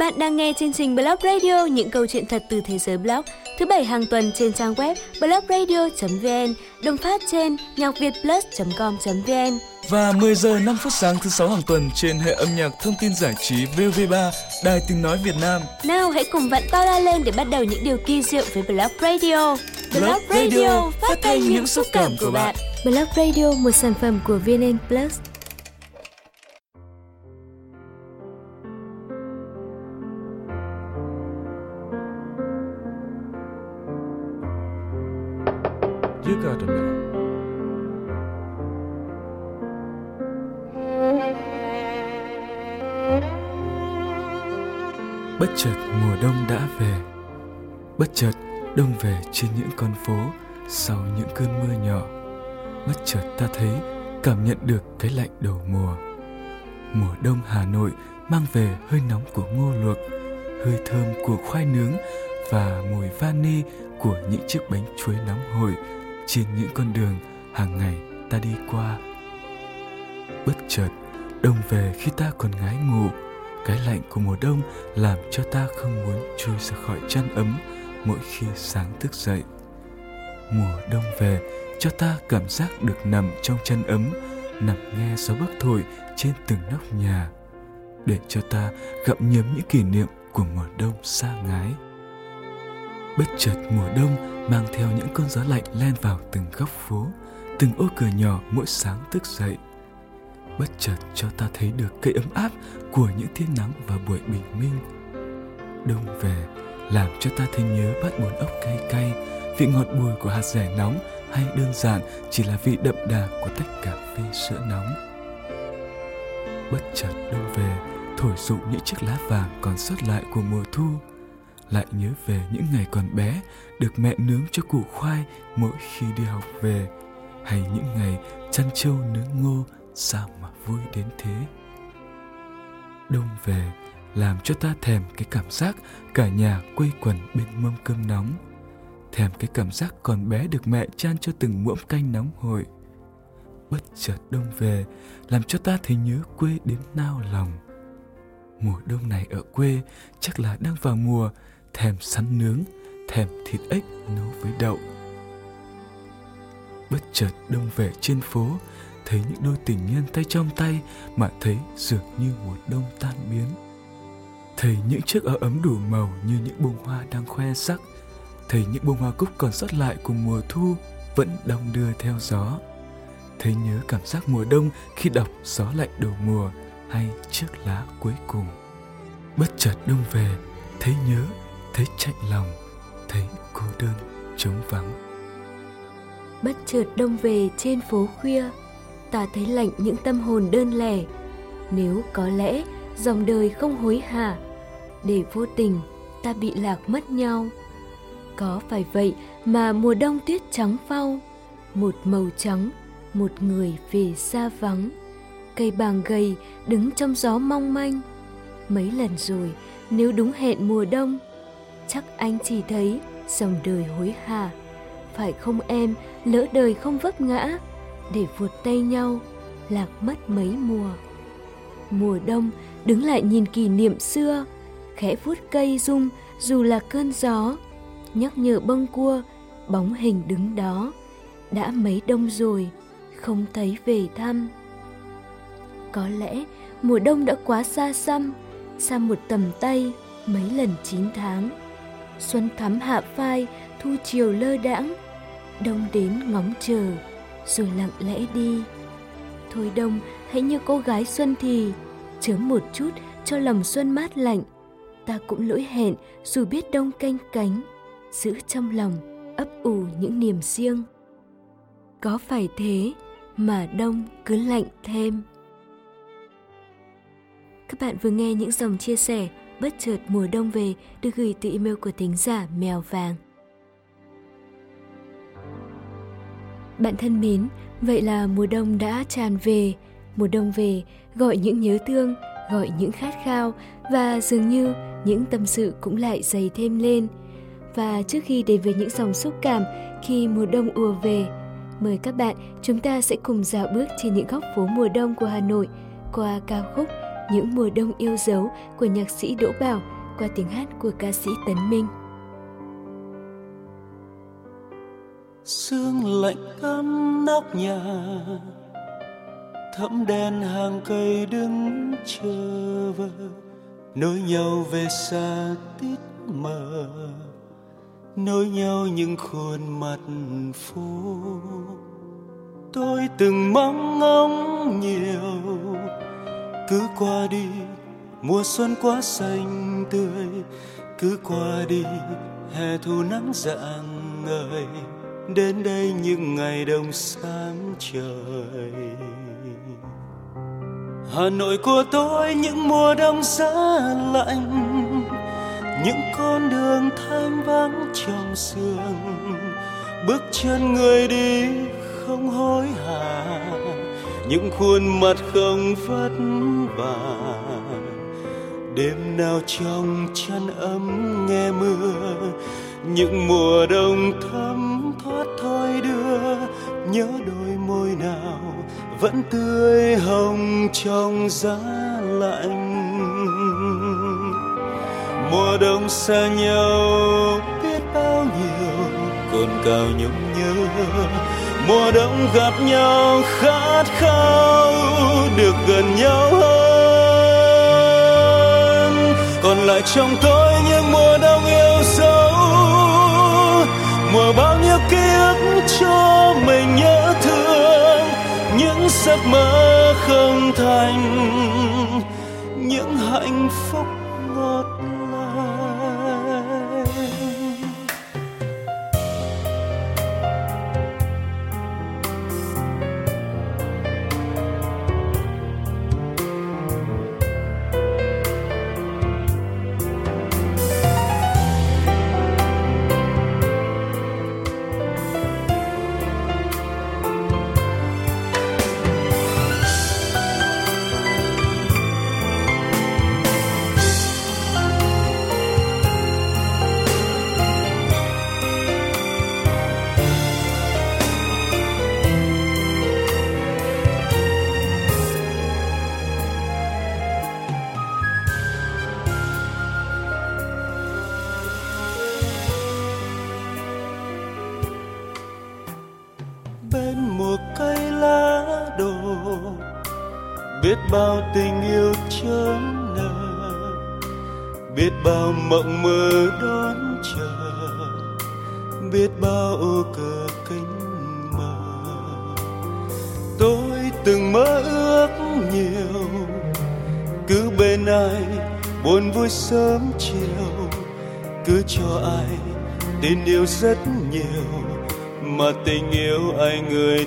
Bạn đang nghe chương trình Blog Radio những câu chuyện thật từ thế giới blog thứ bảy hàng tuần trên trang web blogradio.vn, đồng phát trên nhacvietplus.com.vn và 10 giờ 5 phút sáng thứ sáu hàng tuần trên hệ âm nhạc thông tin giải trí VV3, Đài Tiếng Nói Việt Nam. Nào hãy cùng vặn to ra lên để bắt đầu những điều kỳ diệu với Blog Radio. Blog Radio phát thanh những xúc cảm của bạn. Blog Radio, một sản phẩm của VN Plus. Bất chợt mùa đông đã về. Bất chợt đông về trên những con phố Sau những cơn mưa nhỏ. Bất chợt ta thấy, Cảm nhận được cái lạnh đầu mùa. Mùa đông Hà Nội Mang về hơi nóng của ngô luộc, Hơi thơm của khoai nướng Và mùi vani của những chiếc bánh chuối nóng hổi Trên những con đường hàng ngày ta đi qua. Bất chợt đông về khi ta còn ngái ngủ cái lạnh của mùa đông làm cho ta không muốn chui ra khỏi chăn ấm mỗi khi sáng thức dậy. Mùa đông về, cho ta cảm giác được nằm trong chăn ấm, nằm nghe gió bấc thổi trên từng nóc nhà, để cho ta gặm nhấm những kỷ niệm của mùa đông xa ngái. Bất chợt mùa đông mang theo những cơn gió lạnh len vào từng góc phố, từng ô cửa nhỏ mỗi sáng thức dậy bất chợt cho ta thấy được cây ấm áp của những tia nắng và buổi bình minh. Đông về, làm cho ta thấy nhớ bát bún ốc cay cay, vị ngọt bùi của hạt rẻ nóng hay đơn giản chỉ là vị đậm đà của tách cà phê sữa nóng. Bất chợt đông về, thổi rụng những chiếc lá vàng còn sót lại của mùa thu. Lại nhớ về những ngày còn bé, được mẹ nướng cho củ khoai mỗi khi đi học về, hay những ngày chăn trâu nướng ngô sao mà vui đến thế? Đông về, làm cho ta thèm cái cảm giác cả nhà quây quần bên mâm cơm nóng. Thèm cái cảm giác còn bé được mẹ chan cho từng muỗng canh nóng hổi. Bất chợt đông về, làm cho ta thấy nhớ quê đến nao lòng. Mùa đông này ở quê chắc là đang vào mùa, thèm sắn nướng, thèm thịt ếch nấu với đậu. Bất chợt đông về trên phố thấy những đôi tình nhân tay trong tay, mà thấy dường như mùa đông tan biến. Thấy những chiếc áo ấm đủ màu như những bông hoa đang khoe sắc. Thấy những bông hoa cúc còn sót lại của mùa thu vẫn đong đưa theo gió. Thấy nhớ cảm giác mùa đông khi đọc gió lạnh đầu mùa hay chiếc lá cuối cùng. Bất chợt đông về, thấy nhớ, thấy chạnh lòng, thấy cô đơn trống vắng. Bất chợt đông về trên phố khuya ta thấy lạnh những tâm hồn đơn lẻ. Nếu có lẽ dòng đời không hối hả, để vô tình ta bị lạc mất nhau. Có phải vậy mà mùa đông tuyết trắng phau, một màu trắng, một người về xa vắng. Cây bàng gầy đứng trong gió mong manh. Mấy lần rồi, nếu đúng hẹn mùa đông, chắc anh chỉ thấy dòng đời hối hả. Phải không em, lỡ đời không vấp ngã để vượt tay nhau, lạc mất mấy mùa. Mùa đông đứng lại nhìn kỷ niệm xưa, khẽ vuốt cây rung dù là cơn gió, nhắc nhở bông cua, bóng hình đứng đó, đã mấy đông rồi, không thấy về thăm. Có lẽ mùa đông đã quá xa xăm, xa một tầm tay mấy lần chín tháng. Xuân thắm hạ phai, thu chiều lơ đãng, đông đến ngóng chờ rồi lặng lẽ đi. Thôi đông, hãy như cô gái xuân thì. Chớm một chút, cho lòng xuân mát lạnh. Ta cũng lỗi hẹn, dù biết đông canh cánh. Giữ trong lòng, ấp ủ những niềm riêng. Có phải thế mà đông cứ lạnh thêm? Các bạn vừa nghe những dòng chia sẻ bất chợt mùa đông về, được gửi từ email của tính giả mèo vàng. Bạn thân mến, vậy là mùa đông đã tràn về. Mùa đông về gọi những nhớ thương, gọi những khát khao và dường như những tâm sự cũng lại dày thêm lên. Và trước khi đến với những dòng xúc cảm khi mùa đông ùa về, mời các bạn chúng ta sẽ cùng dạo bước trên những góc phố mùa đông của Hà Nội qua ca khúc những mùa đông yêu dấu của nhạc sĩ Đỗ Bảo qua tiếng hát của ca sĩ Tấn Minh. Sương lạnh cắm nóc nhà Thẫm đen hàng cây đứng chờ vờ, Nối nhau về xa tít mờ Nối nhau những khuôn mặt phố Tôi từng mong ngóng nhiều Cứ qua đi mùa xuân quá xanh tươi Cứ qua đi hè thu nắng rạng ngời đến đây những ngày đông xám trời. Hà Nội của tôi những mùa đông giá lạnh, những con đường thanh vắng trong sương. Bước chân người đi không hối hả, những khuôn mặt không vất vả. Đêm nào trong chăn ấm nghe mưa, những mùa đông thấm nhớ đôi môi nào vẫn tươi hồng trong giá lạnh. Mùa đông xa nhau biết bao nhiêu cồn cào nhung nhớ. Mùa đông gặp nhau khát khao được gần nhau hơn. Còn lại trong tôi những mùa đông mùa bao nhiêu ký ức cho mình nhớ thương, những giấc mơ không thành, những hạnh phúc biết bao tình yêu chớm nở, biết bao mộng mơ đón chờ, biết bao ô cờ cánh mờ tôi từng mơ ước nhiều, cứ bên ai buồn vui sớm chiều, cứ cho ai tin yêu rất nhiều, mà tình yêu ai người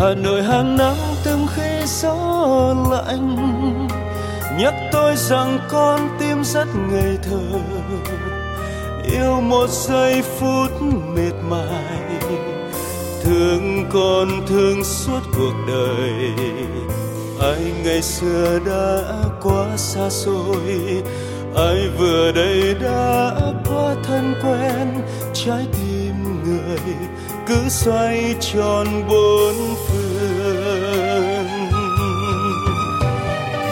hà nội hàng năm từng khi gió lạnh, nhắc tôi rằng con tim rất ngây thơ. Yêu một giây phút mệt mỏi, thương con thương suốt cuộc đời. Ai ngày xưa đã quá xa xôi ai vừa đây đã quá thân quen. Trái tim người cứ xoay tròn bốn phương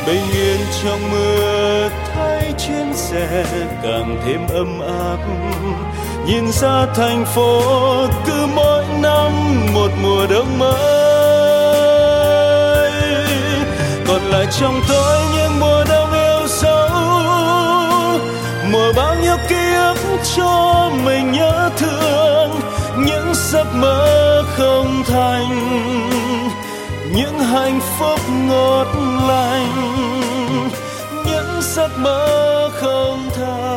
bình yên trong mưa thấy chuyến xe càng thêm ấm áp. Nhìn ra thành phố, cứ mỗi năm một mùa đông mới. Còn lại trong tôi những mùa đông yêu dấu mùa bao nhiêu ký ức cho mình nhớ thương, những giấc mơ không thành những hạnh phúc ngọt lành, những giấc mơ không thành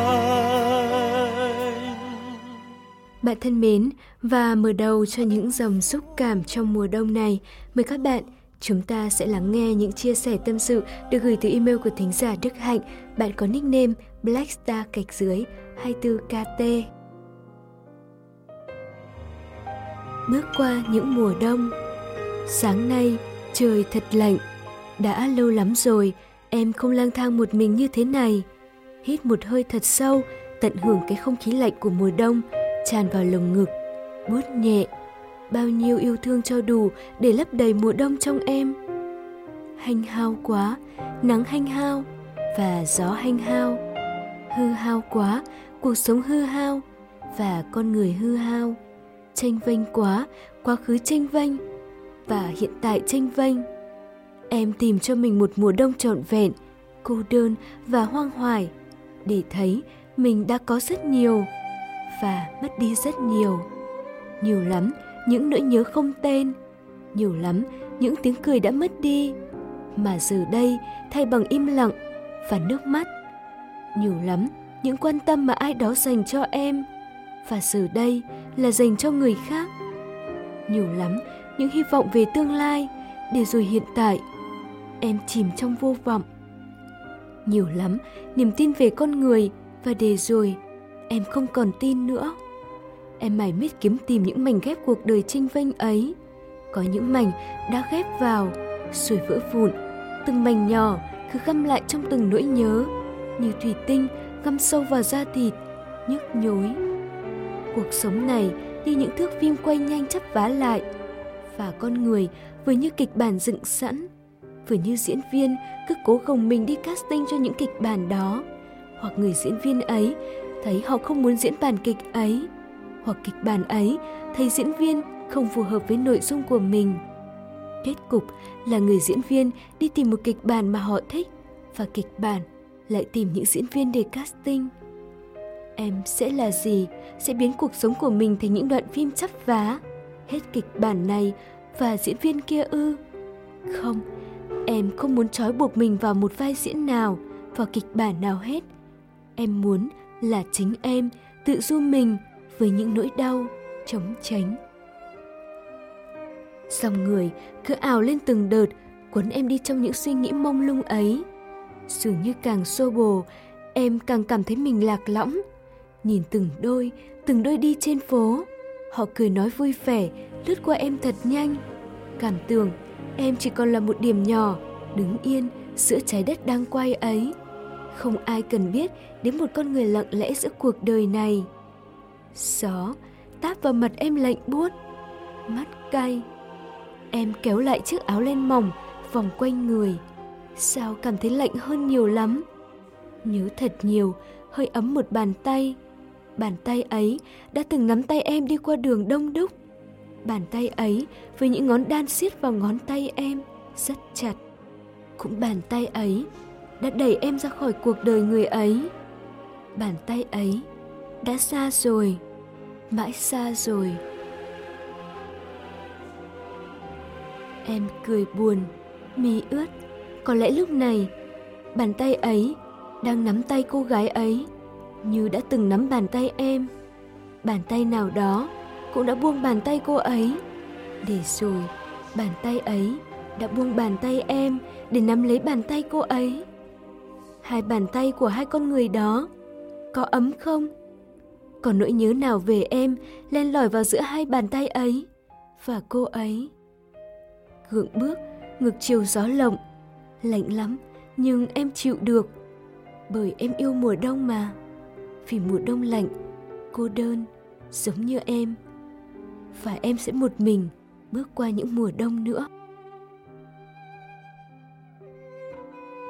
bạn thân mến, và mở đầu cho những dòng xúc cảm trong mùa đông này, mời các bạn, chúng ta sẽ lắng nghe những chia sẻ tâm sự được gửi từ email của thính giả Đức Hạnh. Bạn có nickname Blackstar cạch dưới 24KT. bước qua những mùa đông, sáng nay trời thật lạnh. Đã lâu lắm rồi, em không lang thang một mình như thế này. Hít một hơi thật sâu, tận hưởng cái không khí lạnh của mùa đông, tràn vào lồng ngực buốt nhẹ. Bao nhiêu yêu thương cho đủ để lấp đầy mùa đông trong em. Hanh hao quá, nắng hanh hao và gió hanh hao. Hư hao quá, cuộc sống hư hao và con người hư hao. Tranh vênh quá quá khứ tranh vênh và hiện tại tranh vênh. Em tìm cho mình một mùa đông trọn vẹn, cô đơn và hoang hoài, để thấy mình đã có rất nhiều và mất đi rất nhiều. Nhiều lắm, những nỗi nhớ không tên, nhiều lắm, những tiếng cười đã mất đi. Mà giờ đây, thay bằng im lặng và nước mắt, nhiều lắm, những quan tâm mà ai đó dành cho em. Và giờ đây là dành cho người khác. Nhiều lắm những hy vọng về tương lai để rồi hiện tại, em chìm trong vô vọng. Nhiều lắm, niềm tin về con người và để rồi, em không còn tin nữa. Em mải miết kiếm tìm những mảnh ghép cuộc đời tranh vênh ấy. Có những mảnh đã ghép vào, rồi vỡ vụn. Từng mảnh nhỏ cứ găm lại trong từng nỗi nhớ, như thủy tinh găm sâu vào da thịt, nhức nhối. Cuộc sống này như những thước phim quay nhanh chắp vá lại và con người vừa như kịch bản dựng sẵn, vừa như diễn viên cứ cố gồng mình đi casting cho những kịch bản đó. Hoặc người diễn viên ấy thấy họ không muốn diễn bản kịch ấy, hoặc kịch bản ấy thấy diễn viên không phù hợp với nội dung của mình. Kết cục là người diễn viên đi tìm một kịch bản mà họ thích và kịch bản lại tìm những diễn viên để casting. Em sẽ là gì? Sẽ biến cuộc sống của mình thành những đoạn phim chắp vá? Hết kịch bản này và diễn viên kia ư? Không, em không muốn trói buộc mình vào một vai diễn nào, vào kịch bản nào hết. Em muốn là chính em, tự du mình với những nỗi đau chống tránh. Dòng người cứ ào lên từng đợt cuốn em đi trong những suy nghĩ mông lung ấy. Dường như càng xô bồ, em càng cảm thấy mình lạc lõng. Nhìn từng đôi từng đôi đi trên phố họ cười nói vui vẻ, lướt qua em thật nhanh. Cảm tưởng, em chỉ còn là một điểm nhỏ, đứng yên giữa trái đất đang quay ấy. Không ai cần biết đến một con người lặng lẽ giữa cuộc đời này. Gió táp vào mặt em lạnh buốt, mắt cay. Em kéo lại chiếc áo len mỏng, vòng quanh người. Sao cảm thấy lạnh hơn nhiều lắm? Nhớ thật nhiều, hơi ấm một bàn tay bàn tay ấy đã từng nắm tay em đi qua đường đông đúc. Bàn tay ấy với những ngón đan siết vào ngón tay em rất chặt. Cũng bàn tay ấy đã đẩy em ra khỏi cuộc đời người ấy. Bàn tay ấy đã xa rồi, mãi xa rồi. Em cười buồn, mí ướt. Có lẽ lúc này, bàn tay ấy đang nắm tay cô gái ấy như đã từng nắm bàn tay em, bàn tay nào đó cũng đã buông bàn tay cô ấy. Để rồi, bàn tay ấy đã buông bàn tay em để nắm lấy bàn tay cô ấy. Hai bàn tay của hai con người đó có ấm không? Còn nỗi nhớ nào về em len lỏi vào giữa hai bàn tay ấy và cô ấy? Gượng bước, ngược chiều gió lộng, lạnh lắm nhưng em chịu được, bởi em yêu mùa đông mà vì mùa đông lạnh cô đơn, giống như em và em sẽ một mình bước qua những mùa đông nữa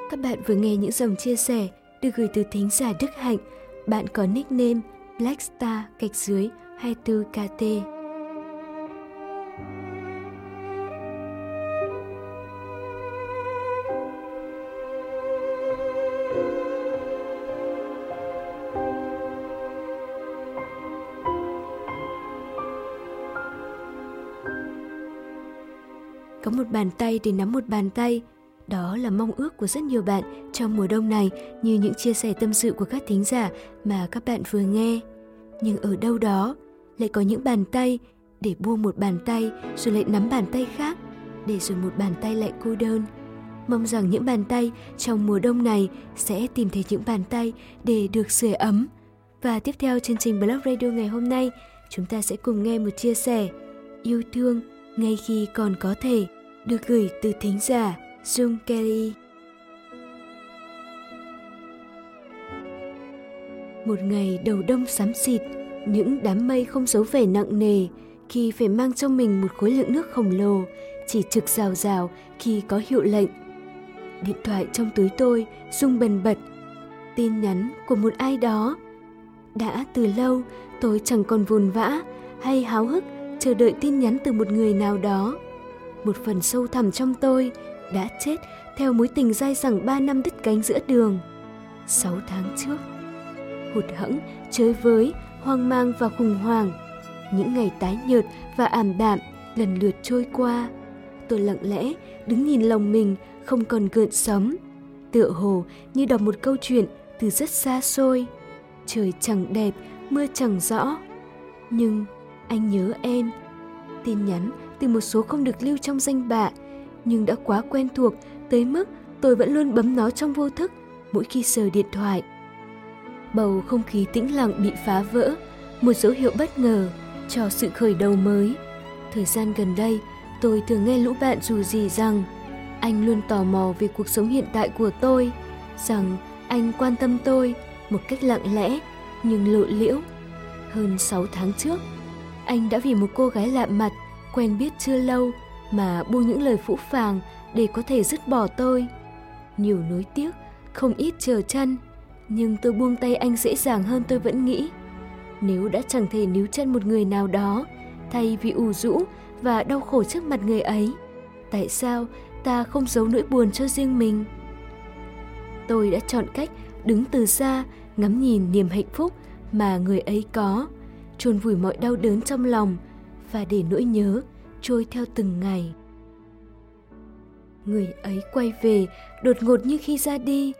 các bạn vừa nghe những dòng chia sẻ được gửi từ thính giả Đức Hạnh. Bạn có nickname blackstar gạch dưới 24KT. Một bàn tay để nắm một bàn tay đó là mong ước của rất nhiều bạn trong mùa đông này như những chia sẻ tâm sự của các thính giả mà các bạn vừa nghe. Nhưng ở đâu đó lại có những bàn tay để buông một bàn tay rồi lại nắm bàn tay khác để rồi một bàn tay lại cô đơn. Mong rằng những bàn tay trong mùa đông này sẽ tìm thấy những bàn tay để được sưởi ấm. Và tiếp theo chương trình Blog Radio ngày hôm nay, chúng ta sẽ cùng nghe một chia sẻ yêu thương ngay khi còn có thể được gửi từ thính giả Jung Kelly Một ngày đầu đông xám xịt, những đám mây không giấu vẻ nặng nề, khi phải mang trong mình một khối lượng nước khổng lồ, chỉ trực rào rào khi có hiệu lệnh. Điện thoại trong túi tôi rung bần bật. Tin nhắn của một ai đó. Đã từ lâu tôi chẳng còn vồn vã hay háo hức chờ đợi tin nhắn từ một người nào đó. Một phần sâu thẳm trong tôi đã chết theo mối tình dai dẳng ba năm đứt cánh giữa đường. Sáu tháng trước, hụt hẫng, chơi với, hoang mang và khủng hoảng. Những ngày tái nhợt và ảm đạm lần lượt trôi qua. Tôi lặng lẽ đứng nhìn lòng mình không còn gợn sóng. Tựa hồ như đọc một câu chuyện từ rất xa xôi. Trời chẳng đẹp, mưa chẳng rõ. Nhưng anh nhớ em. Tin nhắn từ một số không được lưu trong danh bạ, nhưng đã quá quen thuộc tới mức tôi vẫn luôn bấm nó trong vô thức mỗi khi sờ điện thoại. Bầu không khí tĩnh lặng bị phá vỡ, một dấu hiệu bất ngờ cho sự khởi đầu mới. Thời gian gần đây, tôi thường nghe lũ bạn dù gì rằng anh luôn tò mò về cuộc sống hiện tại của tôi, rằng anh quan tâm tôi một cách lặng lẽ nhưng lộ liễu. Hơn 6 tháng trước, anh đã vì một cô gái lạ mặt quen biết chưa lâu mà buông những lời phũ phàng để có thể dứt bỏ tôi. Nhiều nối tiếc, không ít chờ chân, nhưng tôi buông tay anh dễ dàng hơn tôi vẫn nghĩ. Nếu đã chẳng thể níu chân một người nào đó, thay vì ủ rũ và đau khổ trước mặt người ấy, tại sao ta không giấu nỗi buồn cho riêng mình? Tôi đã chọn cách đứng từ xa ngắm nhìn niềm hạnh phúc mà người ấy có, chôn vùi mọi đau đớn trong lòng và để nỗi nhớ trôi theo từng ngày. Người ấy quay về đột ngột như khi ra đi.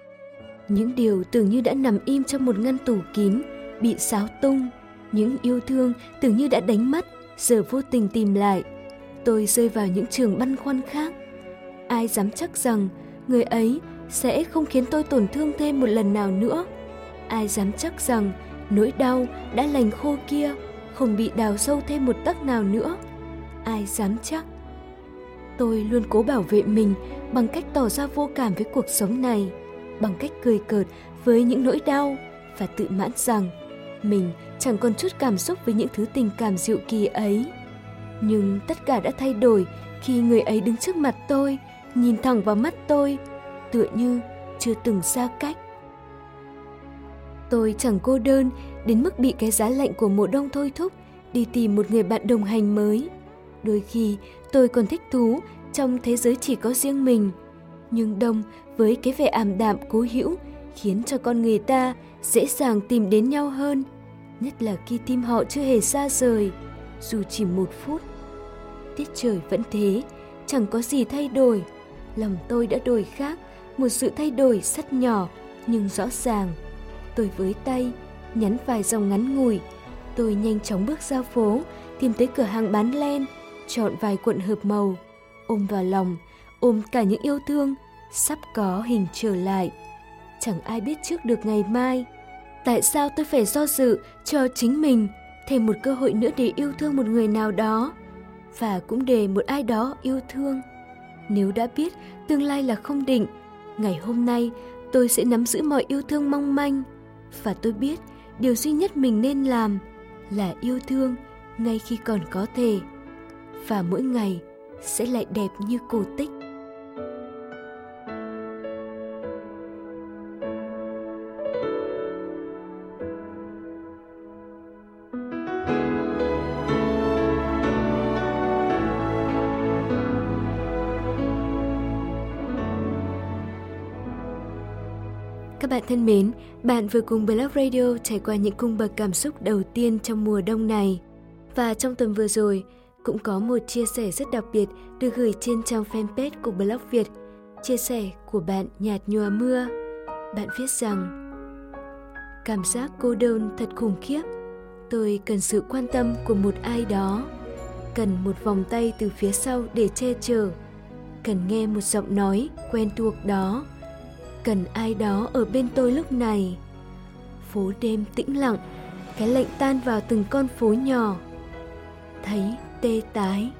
Những điều tưởng như đã nằm im trong một ngăn tủ kín, bị xáo tung. Những yêu thương tưởng như đã đánh mất, giờ vô tình tìm lại. Tôi rơi vào những trường băn khoăn khác. Ai dám chắc rằng người ấy sẽ không khiến tôi tổn thương thêm một lần nào nữa. Ai dám chắc rằng nỗi đau đã lành khô kia không bị đào sâu thêm một tấc nào nữa. Ai dám chắc? Tôi luôn cố bảo vệ mình bằng cách tỏ ra vô cảm với cuộc sống này, bằng cách cười cợt với những nỗi đau và tự mãn rằng mình chẳng còn chút cảm xúc với những thứ tình cảm dịu kỳ ấy. Nhưng tất cả đã thay đổi khi người ấy đứng trước mặt tôi, nhìn thẳng vào mắt tôi, tựa như chưa từng xa cách. Tôi chẳng cô đơn đến mức bị cái giá lạnh của mùa đông thôi thúc, đi tìm một người bạn đồng hành mới. Đôi khi, tôi còn thích thú, trong thế giới chỉ có riêng mình. Nhưng đông với cái vẻ ảm đạm cố hữu khiến cho con người ta dễ dàng tìm đến nhau hơn, nhất là khi tim họ chưa hề xa rời, dù chỉ một phút. Tiết trời vẫn thế, chẳng có gì thay đổi. Lòng tôi đã đổi khác, một sự thay đổi rất nhỏ nhưng rõ ràng. Tôi với tay nhắn vài dòng ngắn ngủi tôi nhanh chóng bước ra phố tìm tới cửa hàng bán len chọn vài cuộn hợp màu, ôm vào lòng, ôm cả những yêu thương, sắp có hình trở lại. Chẳng ai biết trước được ngày mai. Tại sao tôi phải do dự cho chính mình thêm một cơ hội nữa để yêu thương một người nào đó và cũng để một ai đó yêu thương. Nếu đã biết tương lai là không định, ngày hôm nay tôi sẽ nắm giữ mọi yêu thương mong manh và tôi biết điều duy nhất mình nên làm là yêu thương ngay khi còn có thể. Và mỗi ngày sẽ lại đẹp như cổ tích. Bạn thân mến, bạn vừa cùng Blog Radio trải qua những cung bậc cảm xúc đầu tiên trong mùa đông này. Và trong tuần vừa rồi, cũng có một chia sẻ rất đặc biệt được gửi trên trang fanpage của Blog Việt. Chia sẻ của bạn Nhạt Nhòa Mưa. Bạn viết rằng Cảm giác cô đơn thật khủng khiếp. Tôi cần sự quan tâm của một ai đó. Cần một vòng tay từ phía sau để che chở. Cần nghe một giọng nói quen thuộc đó. Cần ai đó ở bên tôi lúc này. Phố đêm tĩnh lặng, cái lạnh tan vào từng con phố nhỏ. Thấy tê tái.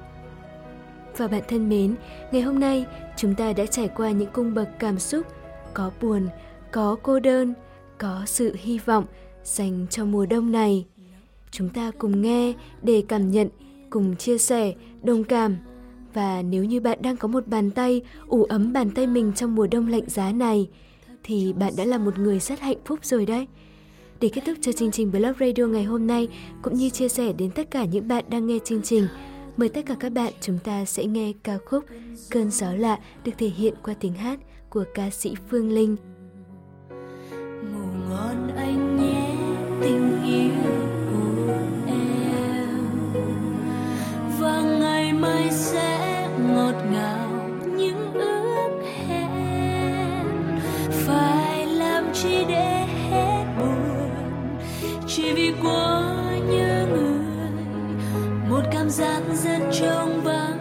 Và bạn thân mến, ngày hôm nay chúng ta đã trải qua những cung bậc cảm xúc có buồn, có cô đơn, có sự hy vọng dành cho mùa đông này. Chúng ta cùng nghe để cảm nhận cùng chia sẻ, đồng cảm. Và nếu như bạn đang có một bàn tay ủ ấm bàn tay mình trong mùa đông lạnh giá này, thì bạn đã là một người rất hạnh phúc rồi đấy. Để kết thúc cho chương trình Blog Radio ngày hôm nay, cũng như chia sẻ đến tất cả những bạn đang nghe chương trình, mời tất cả các bạn chúng ta sẽ nghe ca khúc Cơn gió lạ được thể hiện qua tiếng hát của ca sĩ Phương Linh. Ngủ ngon anh nhé, tình yêu Ngày mai sẽ ngọt ngào những ước hẹn. Phải làm chi để hết buồn, chỉ vì quá nhớ người. Một cảm giác rất trong vắng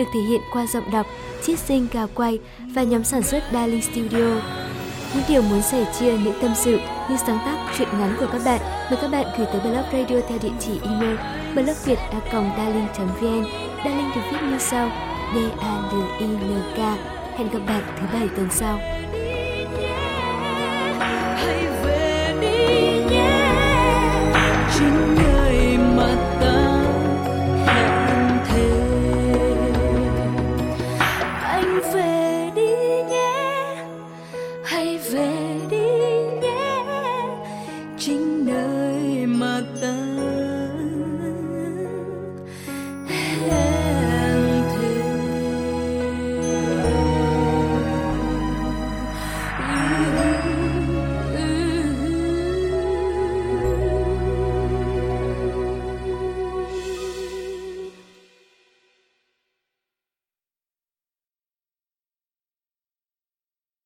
được thể hiện qua giọng đọc, chiết sinh cao quay và nhóm sản xuất Dali Studio. Những điều muốn sẻ chia, những tâm sự, những sáng tác, truyện ngắn của các bạn, mời các bạn gửi tới Blog Radio theo địa chỉ email blogviet.darling.vn Darling được viết như sau d a l i n k Hẹn gặp bạn thứ bảy tuần sau.